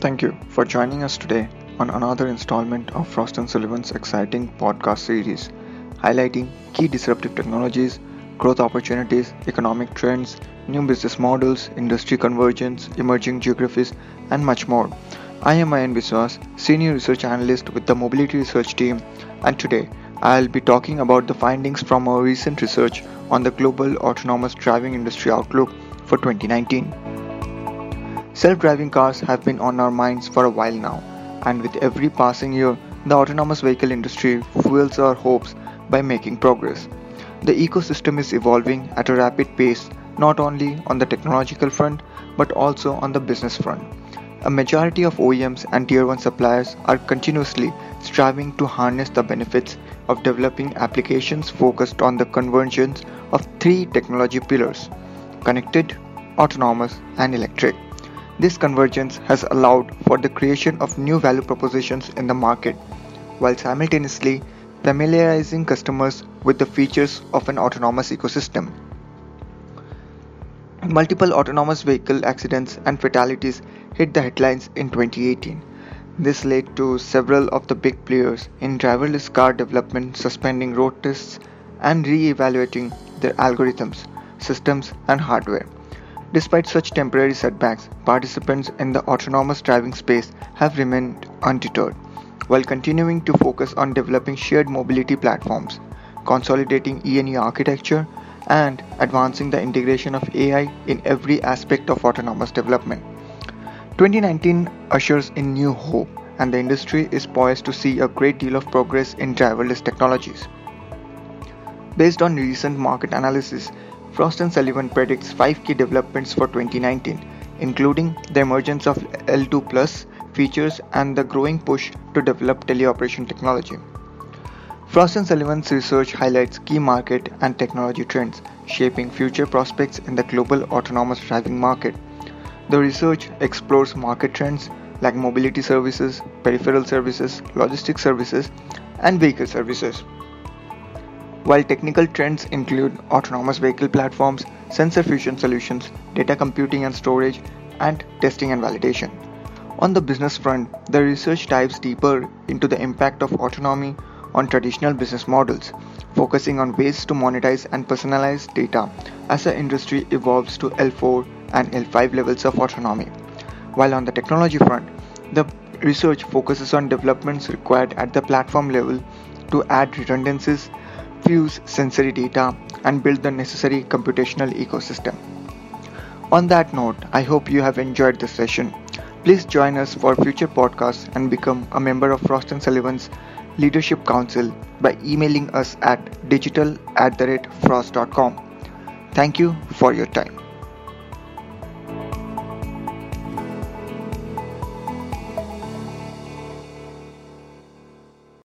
Thank you for joining us today on another installment of Frost & Sullivan's exciting podcast series, highlighting key disruptive technologies, growth opportunities, economic trends, new business models, industry convergence, emerging geographies, and much more. I am Ayan Biswas, Senior Research Analyst with the Mobility Research Team, and today I'll be talking about the findings from our recent research on the global autonomous driving industry outlook for 2019. Self driving cars have been on our minds for a while now, and with every passing year, the autonomous vehicle industry fuels our hopes by making progress. The ecosystem is evolving at a rapid pace not only on the technological front but also on the business front. A majority of OEMs and Tier 1 suppliers are continuously striving to harness the benefits of developing applications focused on the convergence of three technology pillars connected, autonomous, and electric. This convergence has allowed for the creation of new value propositions in the market while simultaneously familiarizing customers with the features of an autonomous ecosystem. Multiple autonomous vehicle accidents and fatalities hit the headlines in 2018. This led to several of the big players in driverless car development suspending road tests and re evaluating their algorithms, systems, and hardware. Despite such temporary setbacks, participants in the autonomous driving space have remained undeterred, while continuing to focus on developing shared mobility platforms, consolidating E&E architecture, and advancing the integration of AI in every aspect of autonomous development. 2019 ushers in new hope, and the industry is poised to see a great deal of progress in driverless technologies. Based on recent market analysis, Frost & Sullivan predicts 5 key developments for 2019, including the emergence of L2 Plus features and the growing push to develop teleoperation technology. Frost & Sullivan's research highlights key market and technology trends shaping future prospects in the global autonomous driving market. The research explores market trends like mobility services, peripheral services, logistics services, and vehicle services. While technical trends include autonomous vehicle platforms, sensor fusion solutions, data computing and storage, and testing and validation. On the business front, the research dives deeper into the impact of autonomy on traditional business models, focusing on ways to monetize and personalize data as the industry evolves to L4 and L5 levels of autonomy. While on the technology front, the research focuses on developments required at the platform level to add redundancies fuse sensory data, and build the necessary computational ecosystem. On that note, I hope you have enjoyed this session. Please join us for future podcasts and become a member of Frost & Sullivan's Leadership Council by emailing us at digital at the rate frost.com. Thank you for your time.